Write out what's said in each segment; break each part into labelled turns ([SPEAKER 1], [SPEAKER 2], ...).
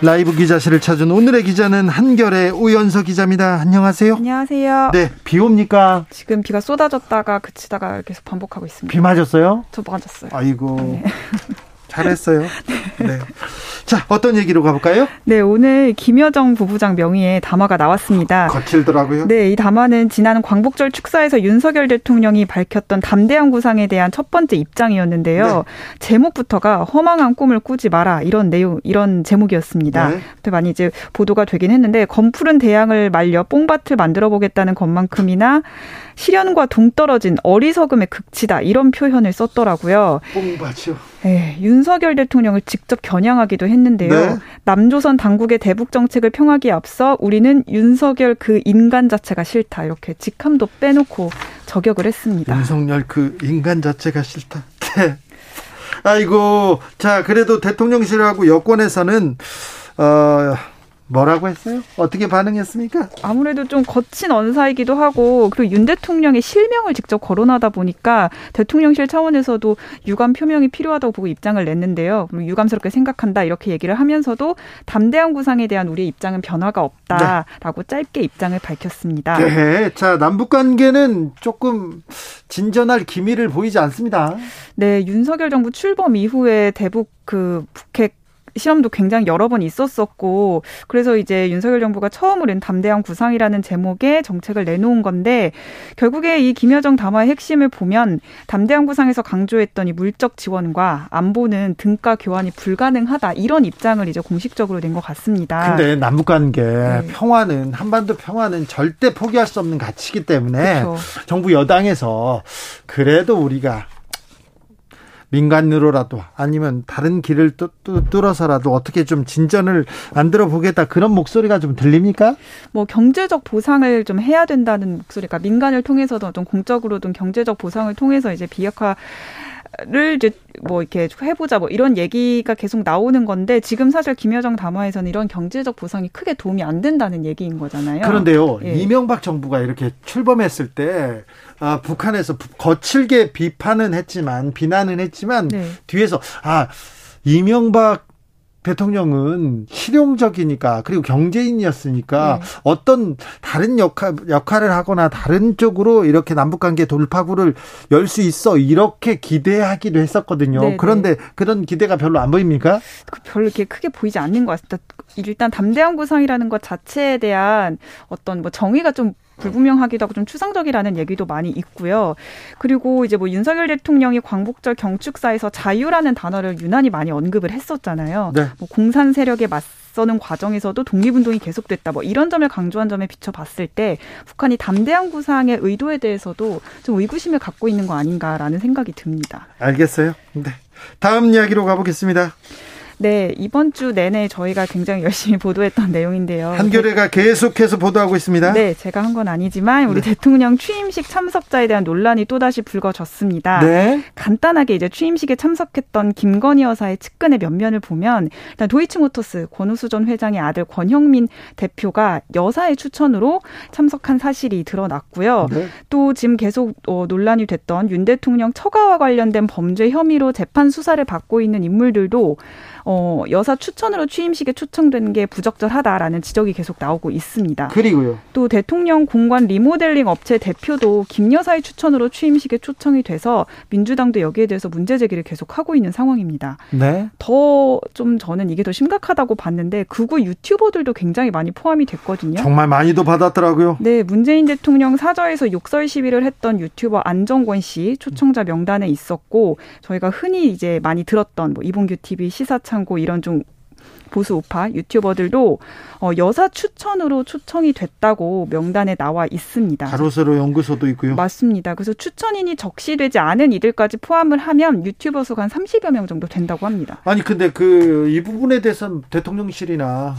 [SPEAKER 1] 라이브 기자실을 찾은 오늘의 기자는 한결의 우연서 기자입니다. 안녕하세요.
[SPEAKER 2] 안녕하세요.
[SPEAKER 1] 네, 비 옵니까?
[SPEAKER 2] 지금 비가 쏟아졌다가 그치다가 계속 반복하고 있습니다.
[SPEAKER 1] 비 맞았어요?
[SPEAKER 2] 저 맞았어요.
[SPEAKER 1] 아이고. 네. 잘했어요. 네. 자, 어떤 얘기로 가볼까요?
[SPEAKER 2] 네, 오늘 김여정 부부장 명의의 담화가 나왔습니다.
[SPEAKER 1] 거칠더라고요.
[SPEAKER 2] 네, 이 담화는 지난 광복절 축사에서 윤석열 대통령이 밝혔던 담대한 구상에 대한 첫 번째 입장이었는데요. 네. 제목부터가 허망한 꿈을 꾸지 마라 이런 내용, 이런 제목이었습니다. 네. 많이 이제 보도가 되긴 했는데 검푸른 대양을 말려 뽕밭을 만들어 보겠다는 것만큼이나 실현과 동떨어진 어리석음의 극치다 이런 표현을 썼더라고요.
[SPEAKER 1] 뽕밭이요.
[SPEAKER 2] 네, 윤 석열 대통령을 직접 겨냥하기도 했는데요. 네. 남조선 당국의 대북 정책을 평하기에 앞서 우리는 윤석열 그 인간 자체가 싫다 이렇게 직함도 빼놓고 저격을 했습니다.
[SPEAKER 1] 윤석열 그 인간 자체가 싫다. 네. 아이고 자 그래도 대통령실하고 여권에서는 어. 뭐라고 했어요? 어떻게 반응했습니까?
[SPEAKER 2] 아무래도 좀 거친 언사이기도 하고 그리고 윤 대통령의 실명을 직접 거론하다 보니까 대통령실 차원에서도 유감 표명이 필요하다고 보고 입장을 냈는데요. 유감스럽게 생각한다 이렇게 얘기를 하면서도 담대한 구상에 대한 우리의 입장은 변화가 없다라고 네. 짧게 입장을 밝혔습니다.
[SPEAKER 1] 네, 자 남북 관계는 조금 진전할 기미를 보이지 않습니다.
[SPEAKER 2] 네, 윤석열 정부 출범 이후에 대북 그 북핵 시험도 굉장히 여러 번 있었었고 그래서 이제 윤석열 정부가 처음으로 담대한 구상이라는 제목의 정책을 내놓은 건데 결국에 이 김여정 담화의 핵심을 보면 담대한 구상에서 강조했던 이 물적 지원과 안보는 등가 교환이 불가능하다 이런 입장을 이제 공식적으로 낸 것 같습니다.
[SPEAKER 1] 근데 남북 관계 네. 평화는 한반도 평화는 절대 포기할 수 없는 가치이기 때문에 그렇죠. 정부 여당에서 그래도 우리가 민간으로라도 아니면 다른 길을 뚫어서라도 어떻게 좀 진전을 만들어 보겠다 그런 목소리가 좀 들립니까?
[SPEAKER 2] 뭐 경제적 보상을 좀 해야 된다는 목소리가 민간을 통해서도 좀 공적으로든 경제적 보상을 통해서 이제 비핵화 를 이제 뭐 이렇게 해보자 뭐 이런 얘기가 계속 나오는 건데 지금 사실 김여정 담화에서는 이런 경제적 보상이 크게 도움이 안 된다는 얘기인 거잖아요.
[SPEAKER 1] 그런데요, 예. 이명박 정부가 이렇게 출범했을 때 아, 북한에서 거칠게 비판은 했지만 비난은 했지만 네. 뒤에서 아 이명박 대통령은 실용적이니까 그리고 경제인이었으니까 네. 어떤 다른 역할 역할을 하거나 다른 쪽으로 이렇게 남북 관계 돌파구를 열 수 있어 이렇게 기대하기도 했었거든요. 네, 네 그런데 그런 기대가 별로 안 보입니까?
[SPEAKER 2] 그 별로 이렇게 크게 보이지 않는 것 같습니다. 일단 담대한 구상이라는 것 자체에 대한 어떤 뭐 정의가 좀 불분명하기도 하고 좀 추상적이라는 얘기도 많이 있고요. 그리고 이제 뭐 윤석열 대통령이 광복절 경축사에서 자유라는 단어를 유난히 많이 언급을 했었잖아요. 네. 뭐 공산 세력에 맞서는 과정에서도 독립운동이 계속됐다. 뭐 이런 점을 강조한 점에 비춰봤을 때 북한이 담대한 구상의 의도에 대해서도 좀 의구심을 갖고 있는 거 아닌가라는 생각이 듭니다.
[SPEAKER 1] 알겠어요. 네. 다음 이야기로 가보겠습니다.
[SPEAKER 2] 네, 이번 주 내내 저희가 굉장히 열심히 보도했던 내용인데요.
[SPEAKER 1] 한겨레가 계속해서 보도하고 있습니다.
[SPEAKER 2] 네, 제가 한 건 아니지만 우리 네. 대통령 취임식 참석자에 대한 논란이 또다시 불거졌습니다. 네. 간단하게 이제 취임식에 참석했던 김건희 여사의 측근의 면면을 보면 일단 도이치모터스 권우수 전 회장의 아들 권형민 대표가 여사의 추천으로 참석한 사실이 드러났고요. 네. 또 지금 계속 어, 논란이 됐던 윤 대통령 처가와 관련된 범죄 혐의로 재판 수사를 받고 있는 인물들도 어, 여사 추천으로 취임식에 초청된 게 부적절하다라는 지적이 계속 나오고 있습니다.
[SPEAKER 1] 그리고요.
[SPEAKER 2] 또 대통령 공관 리모델링 업체 대표도 김 여사의 추천으로 취임식에 초청이 돼서 민주당도 여기에 대해서 문제 제기를 계속 하고 있는 상황입니다. 네. 더 좀 저는 이게 더 심각하다고 봤는데 극우 유튜버들도 굉장히 많이 포함이 됐거든요.
[SPEAKER 1] 정말 많이도 받았더라고요.
[SPEAKER 2] 네, 문재인 대통령 사저에서 욕설 시위를 했던 유튜버 안정권 씨 초청자 명단에 있었고 저희가 흔히 이제 많이 들었던 뭐 이봉규 TV 시사창 창고 이런 좀 보수 우파 유튜버들도 어, 여사 추천으로 초청이 됐다고 명단에 나와 있습니다.
[SPEAKER 1] 가로세로 연구소도 있고요.
[SPEAKER 2] 맞습니다. 그래서 추천인이 적시되지 않은 이들까지 포함을 하면 유튜버 수가 한 30여 명 정도 된다고 합니다.
[SPEAKER 1] 아니 근데 그 이 부분에 대해서 대통령실이나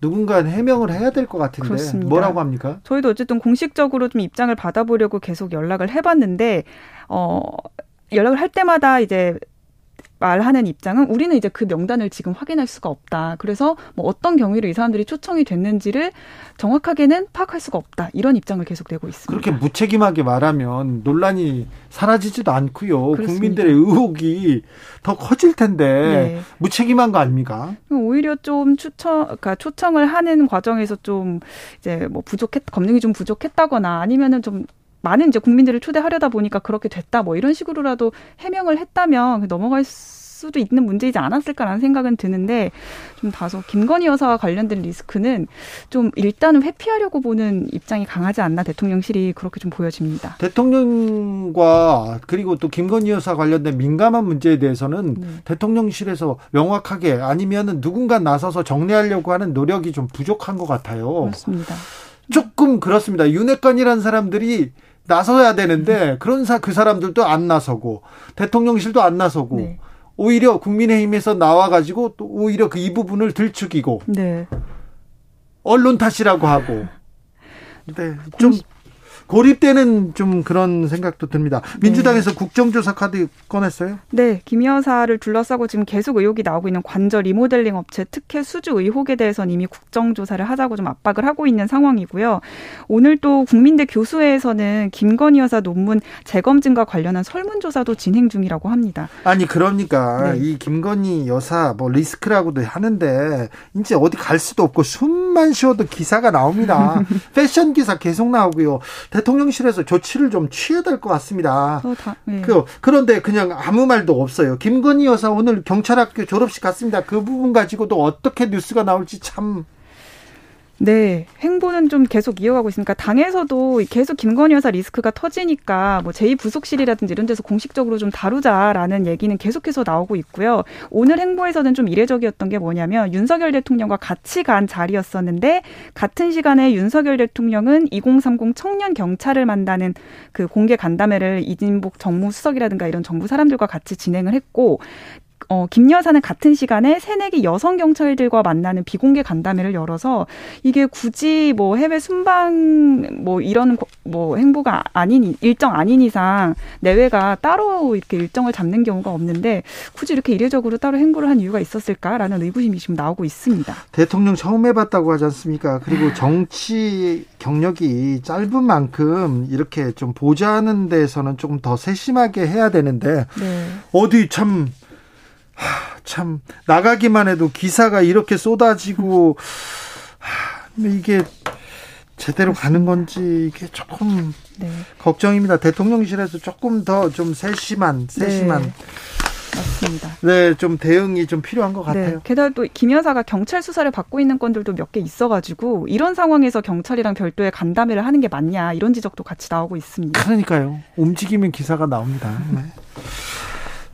[SPEAKER 1] 누군가 해명을 해야 될 것 같은데 그렇습니다. 뭐라고 합니까?
[SPEAKER 2] 저희도 어쨌든 공식적으로 좀 입장을 받아보려고 계속 연락을 해봤는데 어 연락을 할 때마다 이제 말하는 입장은 우리는 이제 그 명단을 지금 확인할 수가 없다. 그래서 뭐 어떤 경위로 이 사람들이 초청이 됐는지를 정확하게는 파악할 수가 없다. 이런 입장을 계속 내고 있습니다.
[SPEAKER 1] 그렇게 무책임하게 말하면 논란이 사라지지도 않고요. 그렇습니다. 국민들의 의혹이 더 커질 텐데 네. 무책임한 거 아닙니까?
[SPEAKER 2] 오히려 좀 추천, 그러니까 초청을 하는 과정에서 좀 이제 뭐 부족했, 검증이 좀 부족했다거나 아니면은 좀 많은 이제 국민들을 초대하려다 보니까 그렇게 됐다 뭐 이런 식으로라도 해명을 했다면 넘어갈 수도 있는 문제이지 않았을까라는 생각은 드는데 좀 다소 김건희 여사와 관련된 리스크는 좀 일단은 회피하려고 보는 입장이 강하지 않나 대통령실이 그렇게 좀 보여집니다.
[SPEAKER 1] 대통령과 그리고 또 김건희 여사 관련된 민감한 문제에 대해서는 네. 대통령실에서 명확하게 아니면은 누군가 나서서 정리하려고 하는 노력이 좀 부족한 것 같아요.
[SPEAKER 2] 그렇습니다.
[SPEAKER 1] 조금 그렇습니다. 윤핵관이라는 사람들이 나서야 되는데 그런 사, 그 사람들도 안 나서고 대통령실도 안 나서고 네. 오히려 국민의힘에서 나와가지고 또 오히려 그 이 부분을 들추기고 네. 언론 탓이라고 하고 네, 좀 고립되는 좀 그런 생각도 듭니다. 민주당에서 네. 국정조사 카드 꺼냈어요?
[SPEAKER 2] 네, 김 여사를 둘러싸고 지금 계속 의혹이 나오고 있는 관절 리모델링 업체 특혜 수주 의혹에 대해서는 이미 국정조사를 하자고 좀 압박을 하고 있는 상황이고요. 오늘 또 국민대 교수회에서는 김건희 여사 논문 재검증과 관련한 설문조사도 진행 중이라고 합니다.
[SPEAKER 1] 아니 그러니까 네. 이 김건희 여사 뭐 리스크라고도 하는데 이제 어디 갈 수도 없고 숨 만 쉬어도 기사가 나옵니다. 패션 기사 계속 나오고요. 대통령실에서 조치를 좀 취해야 될 것 같습니다. 어, 다, 네. 그, 그런데 그냥 아무 말도 없어요. 김건희 여사 오늘 경찰학교 졸업식 갔습니다. 그 부분 가지고도 어떻게 뉴스가 나올지 참
[SPEAKER 2] 네, 행보는 좀 계속 이어가고 있으니까 당에서도 계속 김건희 여사 리스크가 터지니까 뭐 제2부속실이라든지 이런 데서 공식적으로 좀 다루자라는 얘기는 계속해서 나오고 있고요. 오늘 행보에서는 좀 이례적이었던 게 뭐냐면 윤석열 대통령과 같이 간 자리였었는데 같은 시간에 윤석열 대통령은 2030 청년 경찰을 만나는 그 공개 간담회를 이진복 정무수석이라든가 이런 정부 사람들과 같이 진행을 했고 어, 김 여사는 같은 시간에 새내기 여성 경찰들과 만나는 비공개 간담회를 열어서 이게 굳이 뭐 해외 순방 뭐 이런 뭐 행보가 아닌 일정 아닌 이상 내외가 따로 이렇게 일정을 잡는 경우가 없는데 굳이 이렇게 이례적으로 따로 행보를 한 이유가 있었을까라는 의구심이 지금 나오고 있습니다.
[SPEAKER 1] 대통령 처음 해봤다고 하지 않습니까? 그리고 정치 경력이 짧은 만큼 이렇게 좀 보좌하는 데서는 조금 더 세심하게 해야 되는데 네. 어디 참 하, 참 나가기만 해도 기사가 이렇게 쏟아지고 하, 이게 제대로 가는 건지 이게 조금 네. 걱정입니다. 대통령실에서 조금 더 좀 세심한 세심한 네.
[SPEAKER 2] 맞습니다.
[SPEAKER 1] 네, 좀 대응이 좀 필요한 것 네. 같아요. 네,
[SPEAKER 2] 게다가 또 김 여사가 경찰 수사를 받고 있는 건들도 몇 개 있어가지고 이런 상황에서 경찰이랑 별도의 간담회를 하는 게 맞냐 이런 지적도 같이 나오고 있습니다.
[SPEAKER 1] 그러니까요. 움직이면 기사가 나옵니다. 네.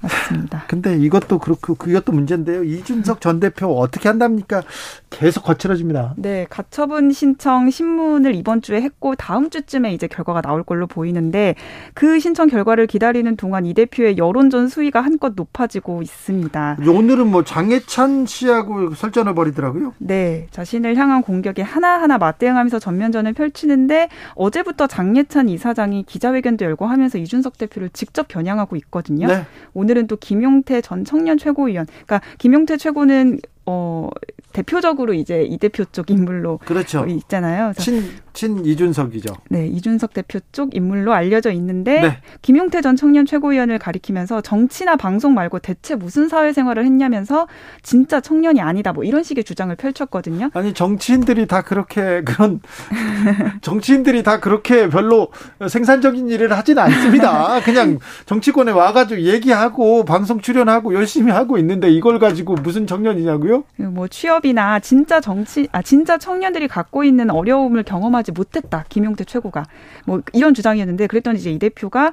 [SPEAKER 2] 맞습니다.
[SPEAKER 1] 근데 이것도 그렇고 그것도 문제인데요. 이준석 전 대표 어떻게 한답니까? 계속 거칠어집니다.
[SPEAKER 2] 네, 가처분 신청 신문을 이번 주에 했고 다음 주쯤에 이제 결과가 나올 걸로 보이는데 그 신청 결과를 기다리는 동안 이 대표의 여론전 수위가 한껏 높아지고 있습니다.
[SPEAKER 1] 오늘은 뭐 장해찬 씨하고 설전을 벌이더라고요.
[SPEAKER 2] 네, 자신을 향한 공격에 하나하나 맞대응하면서 전면전을 펼치는데 어제부터 장예찬 이사장이 기자회견도 열고 하면서 이준석 대표를 직접 겨냥하고 있거든요. 네. 오늘은 또 김용태 전 청년 최고위원. 그러니까 김용태 최고는 어 대표적으로 이제 이 대표 쪽 인물로
[SPEAKER 1] 그렇죠.
[SPEAKER 2] 있잖아요.
[SPEAKER 1] 친, 친 이준석이죠.
[SPEAKER 2] 네, 이준석 대표 쪽 인물로 알려져 있는데 네. 김용태 전 청년 최고위원을 가리키면서 정치나 방송 말고 대체 무슨 사회생활을 했냐면서 진짜 청년이 아니다 뭐 이런 식의 주장을 펼쳤거든요.
[SPEAKER 1] 아니 정치인들이 다 그렇게 그런 정치인들이 다 그렇게 별로 생산적인 일을 하지는 않습니다. 그냥 정치권에 와가지고 얘기하고 방송 출연하고 열심히 하고 있는데 이걸 가지고 무슨 청년이냐고요?
[SPEAKER 2] 뭐 취업이 기업이나 진짜 정치, 아, 진짜 청년들이 갖고 있는 어려움을 경험하지 못했다. 김용태 최고가. 뭐 이런 주장이었는데 그랬더니 이제 이 대표가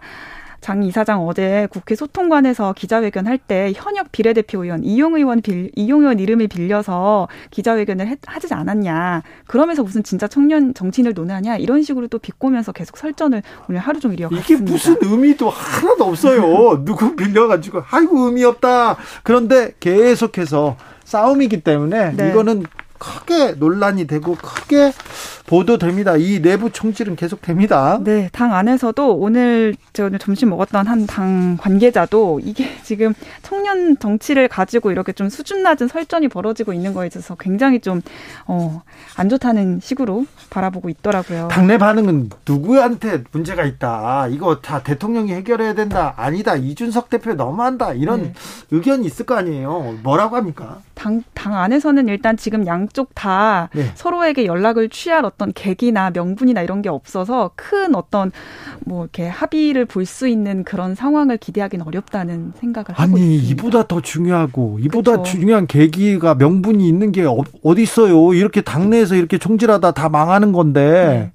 [SPEAKER 2] 장 이사장 어제 국회 소통관에서 기자회견 할 때 현역 비례대표 의원 이용 의원 빌 이용 의원 이름을 빌려서 기자회견을 했, 하지 않았냐. 그러면서 무슨 진짜 청년 정치인을 논하냐 이런 식으로 또 비꼬면서 계속 설전을 오늘 하루 종일 이어갔습니다.
[SPEAKER 1] 이게 무슨 의미도 하나도 없어요. 누구 빌려가지고 아이고 의미 없다. 그런데 계속해서 싸움이기 때문에 네. 이거는 크게 논란이 되고 크게 보도됩니다. 이 내부 총질은 계속됩니다.
[SPEAKER 2] 네, 당 안에서도 오늘 제가 오늘 점심 먹었던 한 당 관계자도 이게 지금 청년 정치를 가지고 이렇게 좀 수준 낮은 설전이 벌어지고 있는 거에 있어서 굉장히 좀 어, 안 좋다는 식으로 바라보고 있더라고요.
[SPEAKER 1] 당내 반응은 누구한테 문제가 있다. 이거 다 대통령이 해결해야 된다. 아니다. 이준석 대표 너무한다. 이런 네. 의견이 있을 거 아니에요. 뭐라고 합니까?
[SPEAKER 2] 당, 당 안에서는 일단 지금 양쪽 다 네. 서로에게 연락을 취할 어떤 계기나 명분이나 이런 게 없어서 큰 어떤 뭐 이렇게 합의를 볼 수 있는 그런 상황을 기대하기는 어렵다는 생각을 하고
[SPEAKER 1] 아니 이보다 더 중요하고 이보다 그렇죠. 중요한 계기가 명분이 있는 게 어디 있어요? 이렇게 당내에서 이렇게 총질하다 다 망하는 건데. 네.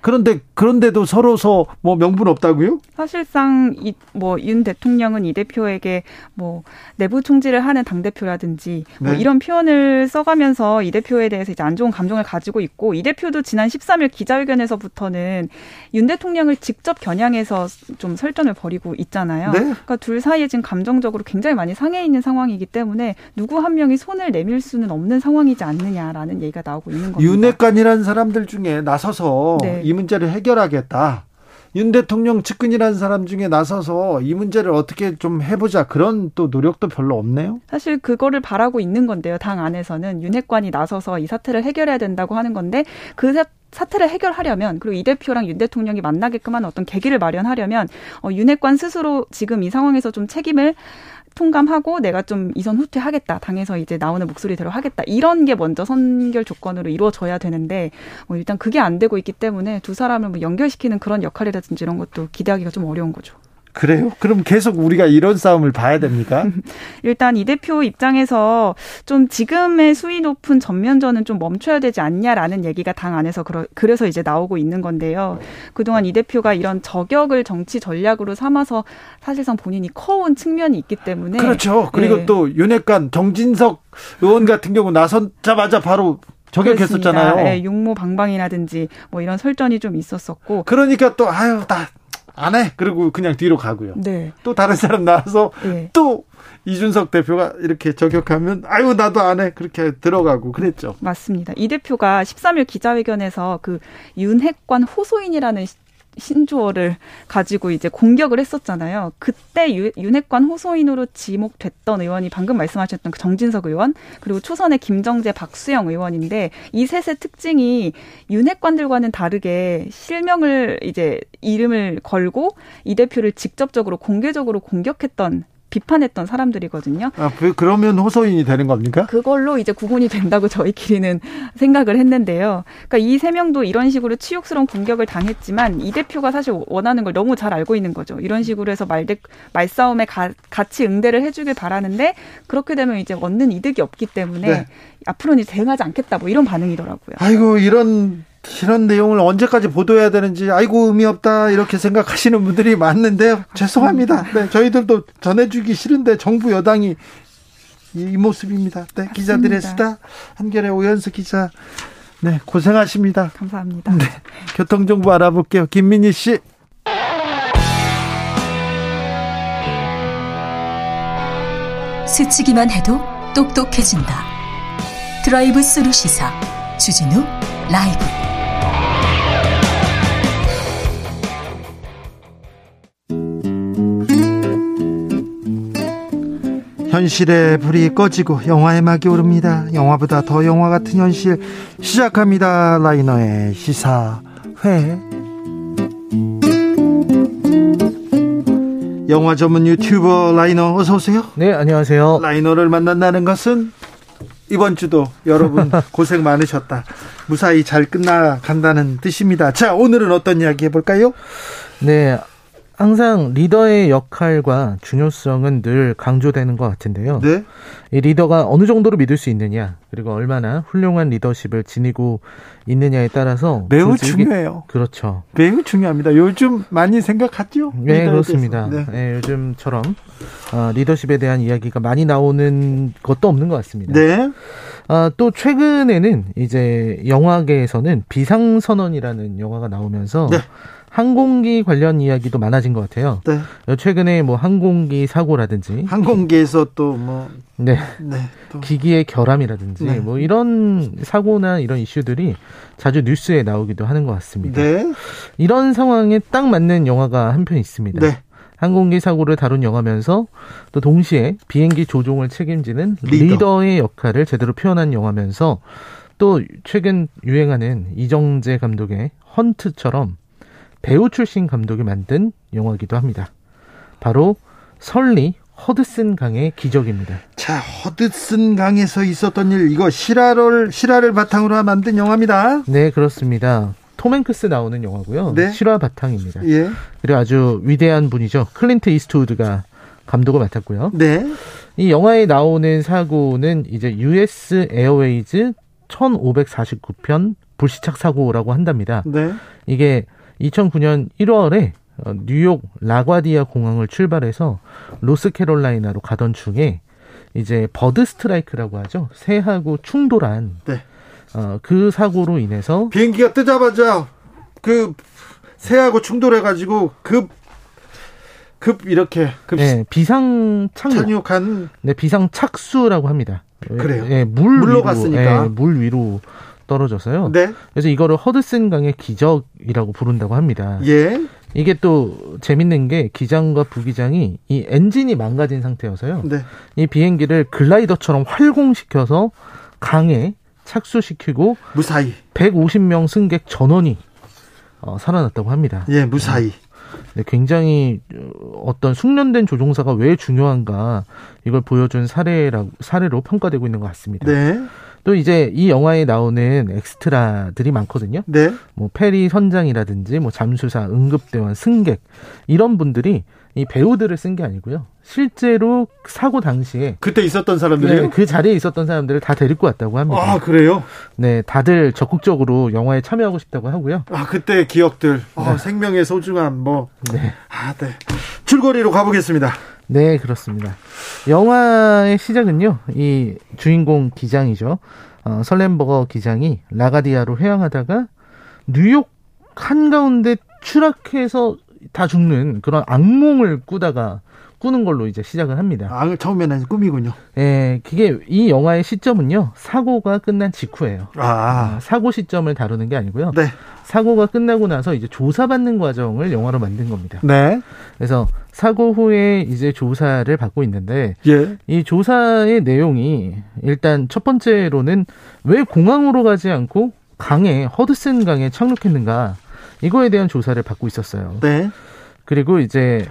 [SPEAKER 1] 그런데 그런데도 서로서 뭐 명분 없다고요?
[SPEAKER 2] 사실상 이뭐윤 대통령은 이 대표에게 뭐 내부 총질을 하는 당 대표라든지 뭐 네. 뭐 이런 표현을 써가면서 이 대표에 대해서 이제 안 좋은 감정을 가지고 있고 이 대표도 지난 13일 기자회견에서부터는 윤 대통령을 직접 겨냥해서 좀 설전을 벌이고 있잖아요. 네? 그러니까 둘 사이에 지금 감정적으로 굉장히 많이 상해 있는 상황이기 때문에 누구 한 명이 손을 내밀 수는 없는 상황이지 않느냐라는 얘기가 나오고 있는 겁니다.
[SPEAKER 1] 윤핵관이라는 사람들 중에 나서서 네. 이 문제를 해결하겠다. 윤 대통령 측근이라는 사람 중에 나서서 이 문제를 어떻게 좀 해보자 그런 또 노력도 별로 없네요.
[SPEAKER 2] 사실 그거를 바라고 있는 건데요. 당 안에서는 윤핵관이 나서서 이 사태를 해결해야 된다고 하는 건데 그 사태를 해결하려면 그리고 이 대표랑 윤 대통령이 만나게끔 하는 어떤 계기를 마련하려면 어, 윤핵관 스스로 지금 이 상황에서 좀 책임을 통감하고 내가 좀 이선 후퇴하겠다. 당에서 이제 나오는 목소리대로 하겠다. 이런 게 먼저 선결 조건으로 이루어져야 되는데 뭐 일단 그게 안 되고 있기 때문에 두 사람을 뭐 연결시키는 그런 역할이라든지 이런 것도 기대하기가 좀 어려운 거죠.
[SPEAKER 1] 그래요? 그럼 계속 우리가 이런 싸움을 봐야 됩니까?
[SPEAKER 2] 일단 이 대표 입장에서 좀 지금의 수위 높은 전면전은 좀 멈춰야 되지 않냐라는 얘기가 당 안에서 그러, 그래서 이제 나오고 있는 건데요. 그동안 이 대표가 이런 저격을 정치 전략으로 삼아서 사실상 본인이 커온 측면이 있기 때문에
[SPEAKER 1] 그렇죠. 그리고 네. 또 윤핵관 정진석 의원 같은 경우 나선자마자 바로 저격했었잖아요.
[SPEAKER 2] 네, 육모 방방이라든지 뭐 이런 설전이 좀 있었었고.
[SPEAKER 1] 그러니까 또 아유 나 안 해. 그리고 그냥 뒤로 가고요. 네. 또 다른 사람 나와서 네. 또 이준석 대표가 이렇게 저격하면 아유 나도 안 해. 그렇게 들어가고 그랬죠.
[SPEAKER 2] 맞습니다. 이 대표가 13일 기자회견에서 그 윤핵관 호소인이라는 신조어를 가지고 이제 공격을 했었잖아요. 그때 윤핵관 호소인으로 지목됐던 의원이 방금 말씀하셨던 그 정진석 의원 그리고 초선의 김정재 박수영 의원인데 이 셋의 특징이 윤핵관들과는 다르게 실명을 이제 이름을 걸고 이 대표를 직접적으로 공개적으로 공격했던 비판했던 사람들이거든요.
[SPEAKER 1] 아, 그, 그러면 호소인이 되는 겁니까?
[SPEAKER 2] 그걸로 이제 구분이 된다고 저희끼리는 생각을 했는데요. 그러니까 이 세 명도 이런 식으로 치욕스러운 공격을 당했지만 이 대표가 사실 원하는 걸 너무 잘 알고 있는 거죠. 이런 식으로 해서 말대, 말싸움에 가, 같이 응대를 해주길 바라는데 그렇게 되면 이제 얻는 이득이 없기 때문에 네. 앞으로는 대응하지 않겠다 뭐 이런 반응이더라고요.
[SPEAKER 1] 아이고 이런 이런 내용을 언제까지 보도해야 되는지 아이고 의미 없다 이렇게 생각하시는 분들이 많는데요. 죄송합니다. 네, 저희들도 전해주기 싫은데 정부 여당이 이 모습입니다. 네, 기자들의 수다 한결의 오연수 기자. 네, 고생하십니다.
[SPEAKER 2] 감사합니다.
[SPEAKER 1] 네, 교통 정보 알아볼게요. 김민희 씨.
[SPEAKER 3] 스치기만 해도 똑똑해진다. 드라이브 스루 시사 주진우 라이브.
[SPEAKER 1] 현실의 불이 꺼지고 영화의 막이 오릅니다. 영화보다 더 영화 같은 현실 시작합니다. 라이너의 시사회. 영화 전문 유튜버 라이너 어서 오세요.
[SPEAKER 4] 네, 안녕하세요.
[SPEAKER 1] 라이너를 만난다는 것은 이번 주도 여러분 고생 많으셨다. 무사히 잘 끝나간다는 뜻입니다. 자, 오늘은 어떤 이야기 해볼까요?
[SPEAKER 4] 네, 항상 리더의 역할과 중요성은 늘 강조되는 것 같은데요. 네. 이 리더가 어느 정도로 믿을 수 있느냐, 그리고 얼마나 훌륭한 리더십을 지니고 있느냐에 따라서
[SPEAKER 1] 매우 중요해요.
[SPEAKER 4] 그렇죠.
[SPEAKER 1] 매우 중요합니다. 요즘 많이 생각하죠?
[SPEAKER 4] 네, 그렇습니다. 네. 네. 요즘처럼 어, 리더십에 대한 이야기가 많이 나오는 것도 없는 것 같습니다. 네. 아, 또 최근에는 이제 영화계에서는 비상선언이라는 영화가 나오면서 네. 항공기 관련 이야기도 많아진 것 같아요. 네. 최근에 뭐 항공기 사고라든지
[SPEAKER 1] 항공기에서 또뭐
[SPEAKER 4] 네. 네 또. 기기의 결함이라든지 네. 뭐 이런 사고나 이런 이슈들이 자주 뉴스에 나오기도 하는 것 같습니다. 네. 이런 상황에 딱 맞는 영화가 한 편 있습니다. 네. 항공기 사고를 다룬 영화면서 또 동시에 비행기 조종을 책임지는 리더. 의 역할을 제대로 표현한 영화면서 또 최근 유행하는 이정재 감독의 헌트처럼 배우 출신 감독이 만든 영화이기도 합니다. 바로 설리 허드슨 강의 기적입니다.
[SPEAKER 1] 자, 허드슨 강에서 있었던 일 이거 실화를 실화를 바탕으로 만든 영화입니다.
[SPEAKER 4] 네, 그렇습니다. 톰 행크스 나오는 영화고요. 네. 실화 바탕입니다. 예. 그리고 아주 위대한 분이죠. 클린트 이스트우드가 감독을 맡았고요. 네. 이 영화에 나오는 사고는 이제 US 에어웨이즈 1549편 불시착 사고라고 한답니다. 네. 이게 2009년 1월에 뉴욕 라과디아 공항을 출발해서 노스캐롤라이나로 가던 중에 이제 bird strike라고 하죠. 새하고 충돌한 네. 어, 그 사고로 인해서
[SPEAKER 1] 비행기가 뜨자마자 그 새하고 충돌해가지고 급, 급 이렇게 급
[SPEAKER 4] 네, 비상 착륙.
[SPEAKER 1] 착륙 한
[SPEAKER 4] 네, 비상 착수라고 합니다.
[SPEAKER 1] 그래요.
[SPEAKER 4] 네, 물 물로 위로, 갔으니까 네, 물 위로 떨어져서요. 네. 그래서 이거를 허드슨 강의 기적이라고 부른다고 합니다. 예. 이게 또 재밌는 게 기장과 부기장이 이 엔진이 망가진 상태여서요. 네. 이 비행기를 글라이더처럼 활공시켜서 강에 착수시키고
[SPEAKER 1] 무사히
[SPEAKER 4] 150명 승객 전원이 어, 살아났다고 합니다.
[SPEAKER 1] 예, 무사히.
[SPEAKER 4] 네, 굉장히 어떤 숙련된 조종사가 왜 중요한가 이걸 보여준 사례라 사례로 평가되고 있는 것 같습니다. 네. 또 이제 이 영화에 나오는 엑스트라들이 많거든요. 네. 뭐 페리 선장이라든지 뭐 잠수사, 응급대원, 승객 이런 분들이 이 배우들을 쓴 게 아니고요. 실제로 사고 당시에
[SPEAKER 1] 그때 있었던 사람들이요? 네,
[SPEAKER 4] 그 자리에 있었던 사람들을 다 데리고 왔다고 합니다.
[SPEAKER 1] 아 그래요?
[SPEAKER 4] 네, 다들 적극적으로 영화에 참여하고 싶다고 하고요.
[SPEAKER 1] 아 그때 기억들, 아, 네. 생명의 소중함, 뭐. 네. 아 네. 줄거리로 가보겠습니다.
[SPEAKER 4] 네, 그렇습니다. 영화의 시작은요, 이 주인공 기장이죠. 어, 설렘버거 기장이 라가디아로 회항하다가 뉴욕 한가운데 추락해서 다 죽는 그런 악몽을 꾸다가 꾸는 걸로 이제 시작을 합니다.
[SPEAKER 1] 아, 처음에는 꿈이군요.
[SPEAKER 4] 예, 그게 이 영화의 시점은요, 사고가 끝난 직후예요. 아. 아. 사고 시점을 다루는 게 아니고요. 네. 사고가 끝나고 나서 이제 조사받는 과정을 영화로 만든 겁니다. 네. 그래서 사고 후에 이제 조사를 받고 있는데, 예. 이 조사의 내용이 일단 첫 번째로는 왜 공항으로 가지 않고 강에, 허드슨 강에 착륙했는가, 이거에 대한 조사를 받고 있었어요. 네. 그리고 이제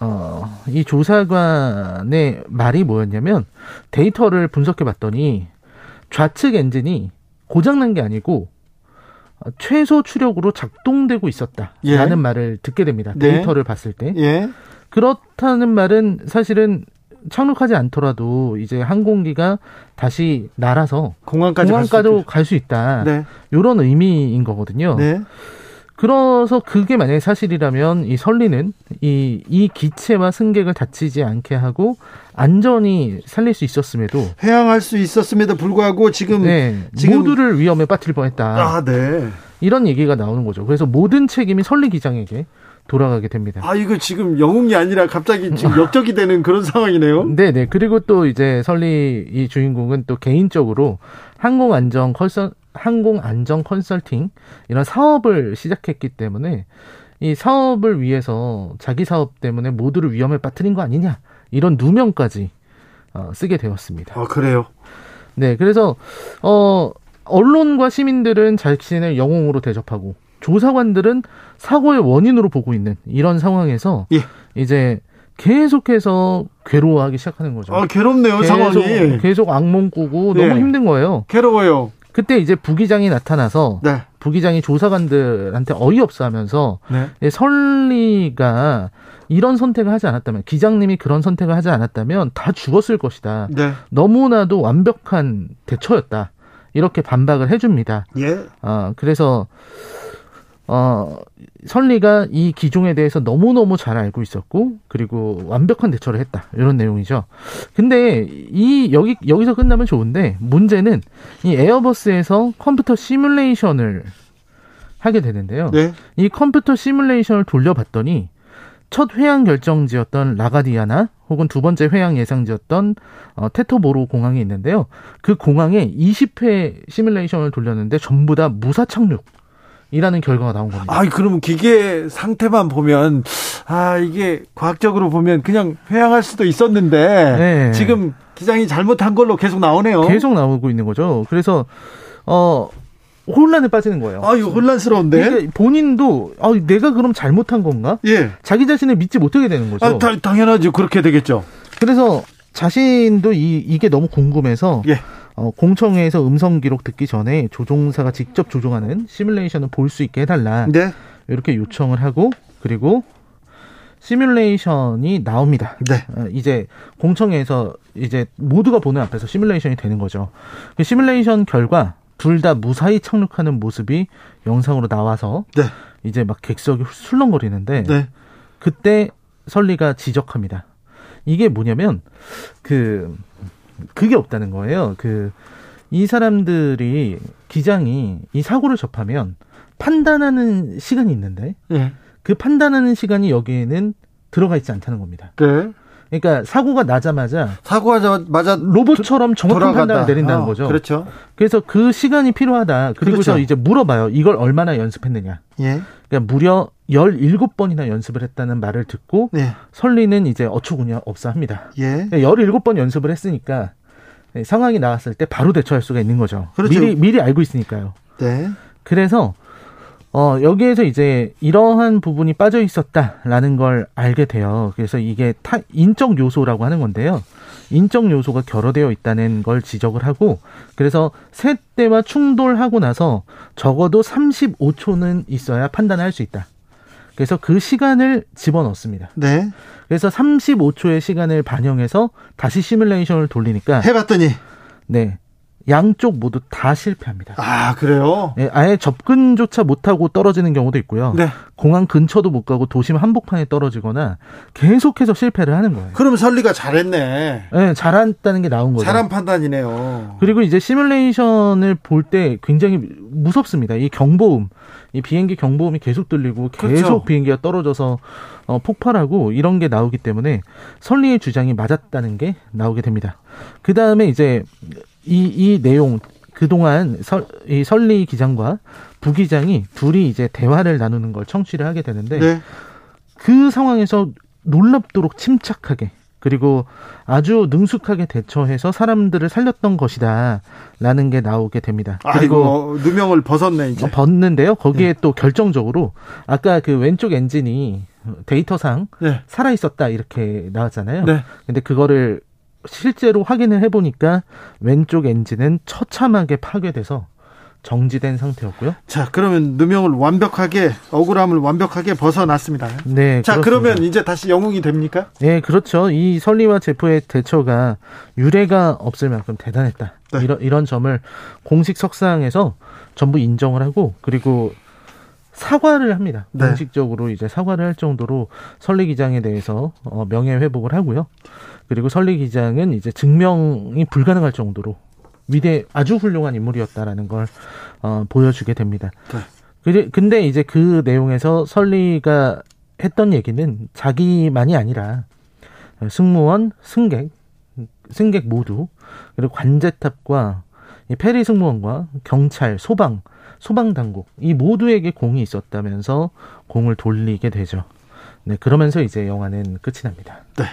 [SPEAKER 4] 어, 이 조사관의 말이 뭐였냐면 데이터를 분석해 봤더니 좌측 엔진이 고장난 게 아니고 최소 추력으로 작동되고 있었다라는 예. 말을 듣게 됩니다. 네. 데이터를 봤을 때. 예. 그렇다는 말은 사실은 착륙하지 않더라도 이제 항공기가 다시 날아서 공항까지, 공항까지 갈 수 있다. 네. 이런 의미인 거거든요. 네. 그래서 그게 만약에 사실이라면 이 설리는 이, 이 기체와 승객을 다치지 않게 하고 안전히 살릴 수 있었음에도
[SPEAKER 1] 해양할 수 있었음에도 불구하고 지금,
[SPEAKER 4] 네, 지금 모두를 위험에 빠뜨릴 뻔했다.
[SPEAKER 1] 아, 네.
[SPEAKER 4] 이런 얘기가 나오는 거죠. 그래서 모든 책임이 설리 기장에게 돌아가게 됩니다.
[SPEAKER 1] 아, 이거 지금 영웅이 아니라 갑자기 지금 역적이 되는 그런 상황이네요.
[SPEAKER 4] 네네. 네. 그리고 또 이제 설리 이 주인공은 또 개인적으로 항공안전 컨설, 항공 안전 컨설팅 이런 사업을 시작했기 때문에 이 사업을 위해서 자기 사업 때문에 모두를 위험에 빠뜨린 거 아니냐 이런 누명까지 어, 쓰게 되었습니다.
[SPEAKER 1] 아 그래요?
[SPEAKER 4] 네, 그래서 어 언론과 시민들은 자신을 영웅으로 대접하고 조사관들은 사고의 원인으로 보고 있는 이런 상황에서 예. 이제 계속해서 괴로워하기 시작하는 거죠.
[SPEAKER 1] 아 괴롭네요 계속, 상황이.
[SPEAKER 4] 계속 악몽 꾸고 네. 너무 힘든 거예요.
[SPEAKER 1] 괴로워요.
[SPEAKER 4] 그때 이제 부기장이 나타나서 네. 부기장이 조사관들한테 어이없어 하면서 네. 설리가 이런 선택을 하지 않았다면 기장님이 그런 선택을 하지 않았다면 다 죽었을 것이다. 네. 너무나도 완벽한 대처였다. 이렇게 반박을 해줍니다. 예. 아 그래서 어, 선리가 이 기종에 대해서 너무너무 잘 알고 있었고, 그리고 완벽한 대처를 했다. 이런 내용이죠. 근데 이, 여기, 여기서 끝나면 좋은데, 문제는 이 에어버스에서 컴퓨터 시뮬레이션을 하게 되는데요. 네. 이 컴퓨터 시뮬레이션을 돌려봤더니 첫 회항 결정지였던 라가디아나 혹은 두 번째 회항 예상지였던 어, 테토보로 공항이 있는데요. 그 공항에 20회 시뮬레이션을 돌렸는데 전부 다 무사 착륙. 이라는 결과가 나온 겁니다.
[SPEAKER 1] 아, 그러면 기계 상태만 보면 아, 이게 과학적으로 보면 그냥 회항할 수도 있었는데 네. 지금 기장이 잘못한 걸로 계속 나오네요.
[SPEAKER 4] 계속 나오고 있는 거죠. 그래서 어 혼란에 빠지는 거예요.
[SPEAKER 1] 아, 이거 혼란스러운데?
[SPEAKER 4] 본인도, 아, 내가 그럼 잘못한 건가? 예. 자기 자신을 믿지 못하게 되는 거죠. 아,
[SPEAKER 1] 다, 당연하지. 그렇게 되겠죠.
[SPEAKER 4] 그래서 자신도 이, 이게 너무 궁금해서. 예. 어, 공청회에서 음성 기록 듣기 전에 조종사가 직접 조종하는 시뮬레이션을 볼 수 있게 해달라. 네. 이렇게 요청을 하고, 그리고 시뮬레이션이 나옵니다. 네. 어, 이제 공청회에서 이제 모두가 보는 앞에서 시뮬레이션이 되는 거죠. 그 시뮬레이션 결과 둘 다 무사히 착륙하는 모습이 영상으로 나와서 네. 이제 막 객석이 술렁거리는데 네. 그때 설리가 지적합니다. 이게 뭐냐면 그 그게 없다는 거예요. 그 이 사람들이 기장이 이 사고를 접하면 판단하는 시간이 있는데 네. 그 판단하는 시간이 여기에는 들어가 있지 않다는 겁니다. 네. 그러니까 사고가 나자마자
[SPEAKER 1] 사고가 맞아
[SPEAKER 4] 로봇처럼 정확한 돌아가다. 판단을 내린다는 어, 거죠.
[SPEAKER 1] 그렇죠.
[SPEAKER 4] 그래서 그 시간이 필요하다. 그리고서 그렇죠. 이제 물어봐요. 이걸 얼마나 연습했느냐. 예. 그러니까 무려 17번이나 연습을 했다는 말을 듣고 예. 설리는 이제 어처구니 없어 합니다. 예. 17번 그러니까 연습을 했으니까 상황이 나왔을 때 바로 대처할 수가 있는 거죠. 그렇죠. 미리 미리 알고 있으니까요. 네. 그래서 어, 여기에서 이제 이러한 부분이 빠져 있었다라는 걸 알게 돼요. 그래서 이게 타, 인적 요소라고 하는 건데요. 인적 요소가 결여되어 있다는 걸 지적을 하고 그래서 세 대와 충돌하고 나서 적어도 35초는 있어야 판단할 수 있다. 그래서 그 시간을 집어넣습니다. 네. 그래서 35초의 시간을 반영해서 다시 시뮬레이션을 돌리니까
[SPEAKER 1] 해봤더니
[SPEAKER 4] 네. 양쪽 모두 다 실패합니다.
[SPEAKER 1] 아, 그래요?
[SPEAKER 4] 네, 아예 접근조차 못하고 떨어지는 경우도 있고요. 네. 공항 근처도 못 가고 도심 한복판에 떨어지거나 계속해서 실패를 하는 거예요.
[SPEAKER 1] 그럼 설리가 잘했네.
[SPEAKER 4] 네, 잘한다는 게 나온 거죠.
[SPEAKER 1] 잘한 판단이네요.
[SPEAKER 4] 그리고 이제 시뮬레이션을 볼 때 굉장히 무섭습니다. 이 경보음, 이 비행기 경보음이 계속 들리고 계속 그렇죠. 비행기가 떨어져서 어, 폭발하고 이런 게 나오기 때문에 설리의 주장이 맞았다는 게 나오게 됩니다. 그 다음에 이제 이, 이 내용, 그동안 설, 이 설리 기장과 부기장이 둘이 이제 대화를 나누는 걸 청취를 하게 되는데 네. 그 상황에서 놀랍도록 침착하게 그리고 아주 능숙하게 대처해서 사람들을 살렸던 것이다라는 게 나오게 됩니다.
[SPEAKER 1] 그리고 아이고, 누명을 벗었네 이제.
[SPEAKER 4] 벗는데요. 거기에 네. 또 결정적으로 아까 그 왼쪽 엔진이 데이터상 네. 살아 있었다 이렇게 나왔잖아요. 네. 근데 그거를 실제로 확인을 해보니까 왼쪽 엔진은 처참하게 파괴돼서 정지된 상태였고요.
[SPEAKER 1] 자, 그러면 누명을 완벽하게 억울함을 완벽하게 벗어났습니다.
[SPEAKER 4] 네.
[SPEAKER 1] 자, 그렇습니다. 그러면 이제 다시 영웅이 됩니까?
[SPEAKER 4] 네, 그렇죠. 이 설리와 제프의 대처가 유례가 없을 만큼 대단했다. 네. 이런 이런 점을 공식 석상에서 전부 인정을 하고 그리고 사과를 합니다. 네. 공식적으로 이제 사과를 할 정도로 설리 기장에 대해서 어, 명예 회복을 하고요. 그리고 설리 기장은 이제 증명이 불가능할 정도로 위대 아주 훌륭한 인물이었다라는 걸 어, 보여주게 됩니다. 네. 근데 이제 그 내용에서 설리가 했던 얘기는 자기만이 아니라 승무원, 승객, 승객 모두 그리고 관제탑과 페리 승무원과 경찰, 소방, 소방 당국 이 모두에게 공이 있었다면서 공을 돌리게 되죠. 네, 그러면서 이제 영화는 끝이 납니다.
[SPEAKER 1] 네.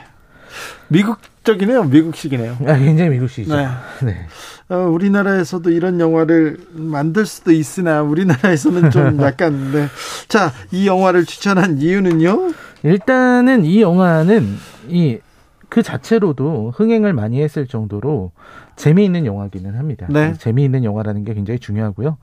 [SPEAKER 1] 미국적이네요. 미국식이네요.
[SPEAKER 4] 아, 굉장히 미국식이죠. 네.
[SPEAKER 1] 네. 어, 우리나라에서도 이런 영화를 만들 수도 있으나 우리나라에서는 좀 약간 네. 자, 이 영화를 추천한 이유는요?
[SPEAKER 4] 일단은 이 영화는 이 그 자체로도 흥행을 많이 했을 정도로 재미있는 영화기는 합니다. 네. 재미있는 영화라는 게 굉장히 중요하고요.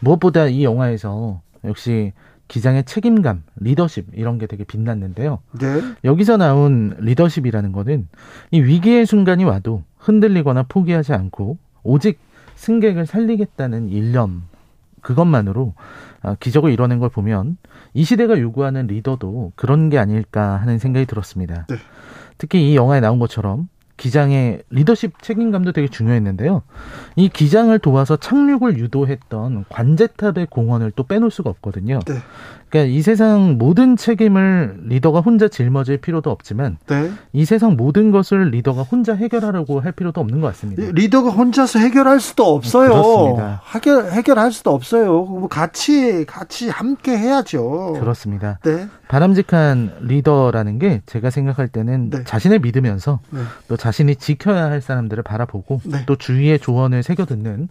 [SPEAKER 4] 무엇보다 이 영화에서 역시 기장의 책임감, 리더십 이런 게 되게 빛났는데요. 네. 여기서 나온 리더십이라는 거는 이 위기의 순간이 와도 흔들리거나 포기하지 않고 오직 승객을 살리겠다는 일념 그것만으로 아, 기적을 이뤄낸 걸 보면 이 시대가 요구하는 리더도 그런 게 아닐까 하는 생각이 들었습니다. 네. 특히 이 영화에 나온 것처럼 기장의 리더십 책임감도 되게 중요했는데요. 이 기장을 도와서 착륙을 유도했던 관제탑의 공헌을 또 빼놓을 수가 없거든요. 네. 그러니까 이 세상 모든 책임을 리더가 혼자 짊어질 필요도 없지만 네. 이 세상 모든 것을 리더가 혼자 해결하려고 할 필요도 없는 것 같습니다.
[SPEAKER 1] 리더가 혼자서 해결할 수도 없어요. 그렇습니다. 해결 해결할 수도 없어요. 뭐 같이 같이 함께 해야죠.
[SPEAKER 4] 그렇습니다. 네. 바람직한 리더라는 게 제가 생각할 때는 네. 자신을 믿으면서 네. 또 자신이 지켜야 할 사람들을 바라보고 네. 또 주위의 조언을 새겨 듣는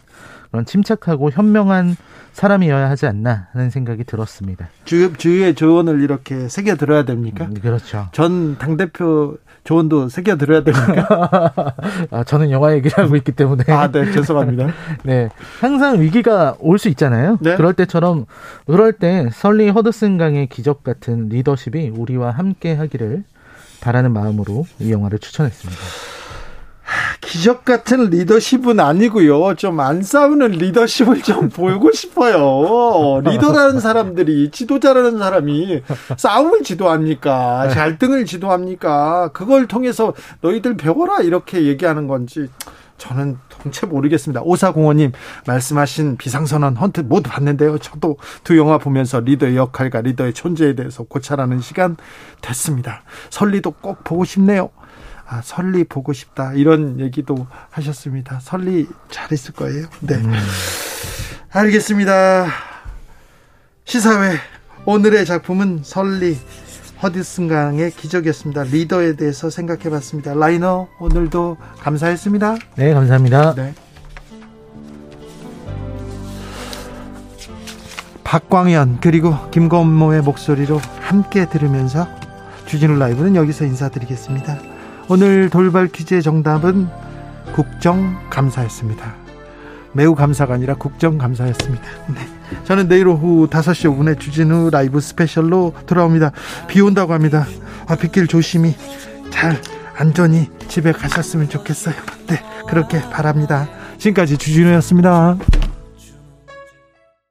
[SPEAKER 4] 그런 침착하고 현명한 사람이어야 하지 않나 하는 생각이 들었습니다.
[SPEAKER 1] 주, 주위의 조언을 이렇게 새겨 들어야 됩니까?
[SPEAKER 4] 음, 그렇죠.
[SPEAKER 1] 전 당대표 조언도 새겨 들어야 됩니까?
[SPEAKER 4] 아, 저는 영화 얘기를 하고 있기 때문에.
[SPEAKER 1] 아, 네, 죄송합니다.
[SPEAKER 4] 네. 항상 위기가 올 수 있잖아요. 네? 그럴 때처럼, 그럴 때 설리 허드슨 강의 기적 같은 리더십이 우리와 함께 하기를 바라는 마음으로 이 영화를 추천했습니다.
[SPEAKER 1] 기적 같은 리더십은 아니고요. 좀 안 싸우는 리더십을 좀 보고 싶어요. 리더라는 사람들이 지도자라는 사람이 싸움을 지도합니까? 갈등을 지도합니까? 그걸 통해서 너희들 배워라 이렇게 얘기하는 건지 저는 통째 모르겠습니다. 오사공원님 말씀하신 비상선언 헌트 모두 봤는데요. 저도 두 영화 보면서 리더의 역할과 리더의 존재에 대해서 고찰하는 시간 됐습니다. 설리도 꼭 보고 싶네요. 아, 설리 보고 싶다. 이런 얘기도 하셨습니다. 설리 잘했을 거예요. 네. 음. 알겠습니다. 시사회. 오늘의 작품은 설리 허디슨강의 기적이었습니다. 리더에 대해서 생각해 봤습니다. 라이너, 오늘도 감사했습니다.
[SPEAKER 4] 네, 감사합니다. 네.
[SPEAKER 1] 박광현, 그리고 김건모의 목소리로 함께 들으면서 주진우 라이브는 여기서 인사드리겠습니다. 오늘 돌발 퀴즈의 정답은 국정감사였습니다. 매우 감사가 아니라 국정감사였습니다. 네. 저는 내일 오후 5시 5분에 주진우 라이브 스페셜로 돌아옵니다. 비 온다고 합니다. 아, 빗길 조심히 잘 안전히 집에 가셨으면 좋겠어요. 네, 그렇게 바랍니다. 지금까지 주진우였습니다.